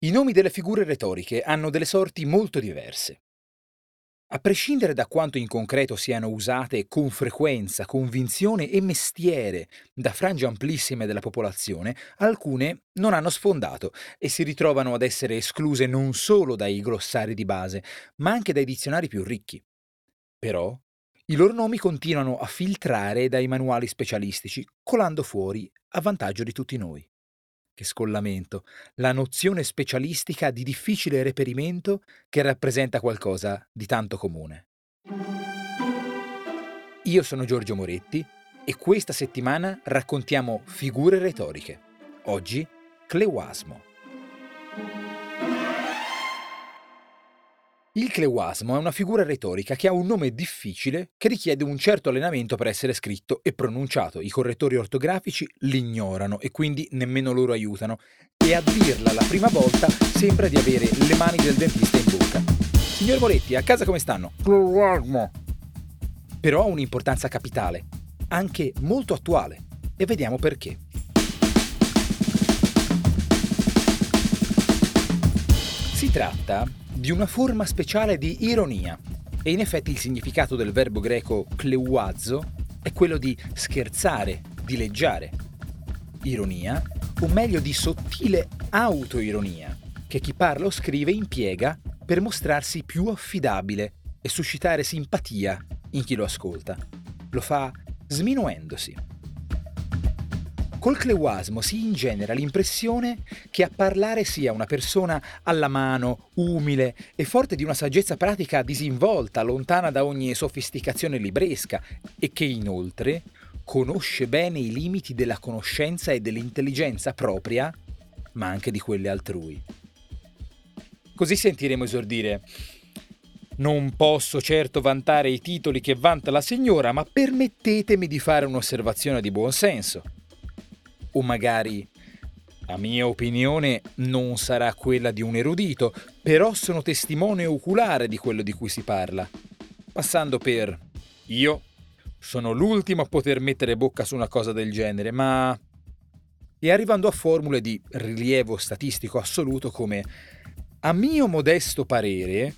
I nomi delle figure retoriche hanno delle sorti molto diverse. A prescindere da quanto in concreto siano usate con frequenza, convinzione e mestiere da frange amplissime della popolazione, alcune non hanno sfondato e si ritrovano ad essere escluse non solo dai glossari di base, ma anche dai dizionari più ricchi. Però i loro nomi continuano a filtrare dai manuali specialistici, colando fuori a vantaggio di tutti noi. Che scollamento, la nozione specialistica di difficile reperimento che rappresenta qualcosa di tanto comune. Io sono Giorgio Moretti e questa settimana raccontiamo figure retoriche. Oggi, Cleuasmo. Il cleuasmo è una figura retorica che ha un nome difficile che richiede un certo allenamento per essere scritto e pronunciato. I correttori ortografici l'ignorano e quindi nemmeno loro aiutano. E a dirla la prima volta sembra di avere le mani del dentista in bocca. Signor Moretti, a casa come stanno? Cleuasmo. Però ha un'importanza capitale, anche molto attuale. E vediamo perché. Si tratta di una forma speciale di ironia. E in effetti il significato del verbo greco kleuazzo è quello di scherzare, dileggiare. Ironia, o meglio di sottile autoironia, che chi parla o scrive impiega per mostrarsi più affidabile e suscitare simpatia in chi lo ascolta. Lo fa sminuendosi. Col cleuasmo si ingenera l'impressione che a parlare sia una persona alla mano, umile e forte di una saggezza pratica disinvolta, lontana da ogni sofisticazione libresca e che inoltre conosce bene i limiti della conoscenza e dell'intelligenza propria, ma anche di quelle altrui. Così sentiremo esordire non posso certo vantare i titoli che vanta la signora, ma permettetemi di fare un'osservazione di buon senso o magari la mia opinione non sarà quella di un erudito, però sono testimone oculare di quello di cui si parla. Passando per io sono l'ultimo a poter mettere bocca su una cosa del genere, ma... e arrivando a formule di rilievo statistico assoluto come a mio modesto parere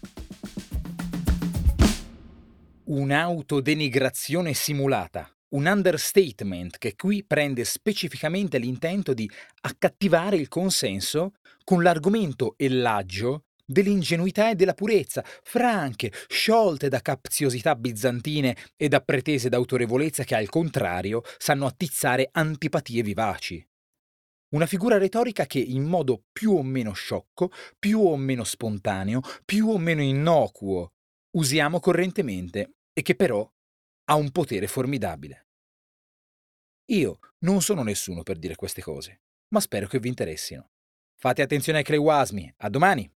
un'autodenigrazione simulata un understatement che qui prende specificamente l'intento di accattivare il consenso con l'argomento e l'aggio dell'ingenuità e della purezza, franche, sciolte da capziosità bizantine e da pretese d'autorevolezza che al contrario sanno attizzare antipatie vivaci. Una figura retorica che in modo più o meno sciocco, più o meno spontaneo, più o meno innocuo usiamo correntemente e che però ha un potere formidabile. Io non sono nessuno per dire queste cose, ma spero che vi interessino. Fate attenzione ai cleuasmi. A domani!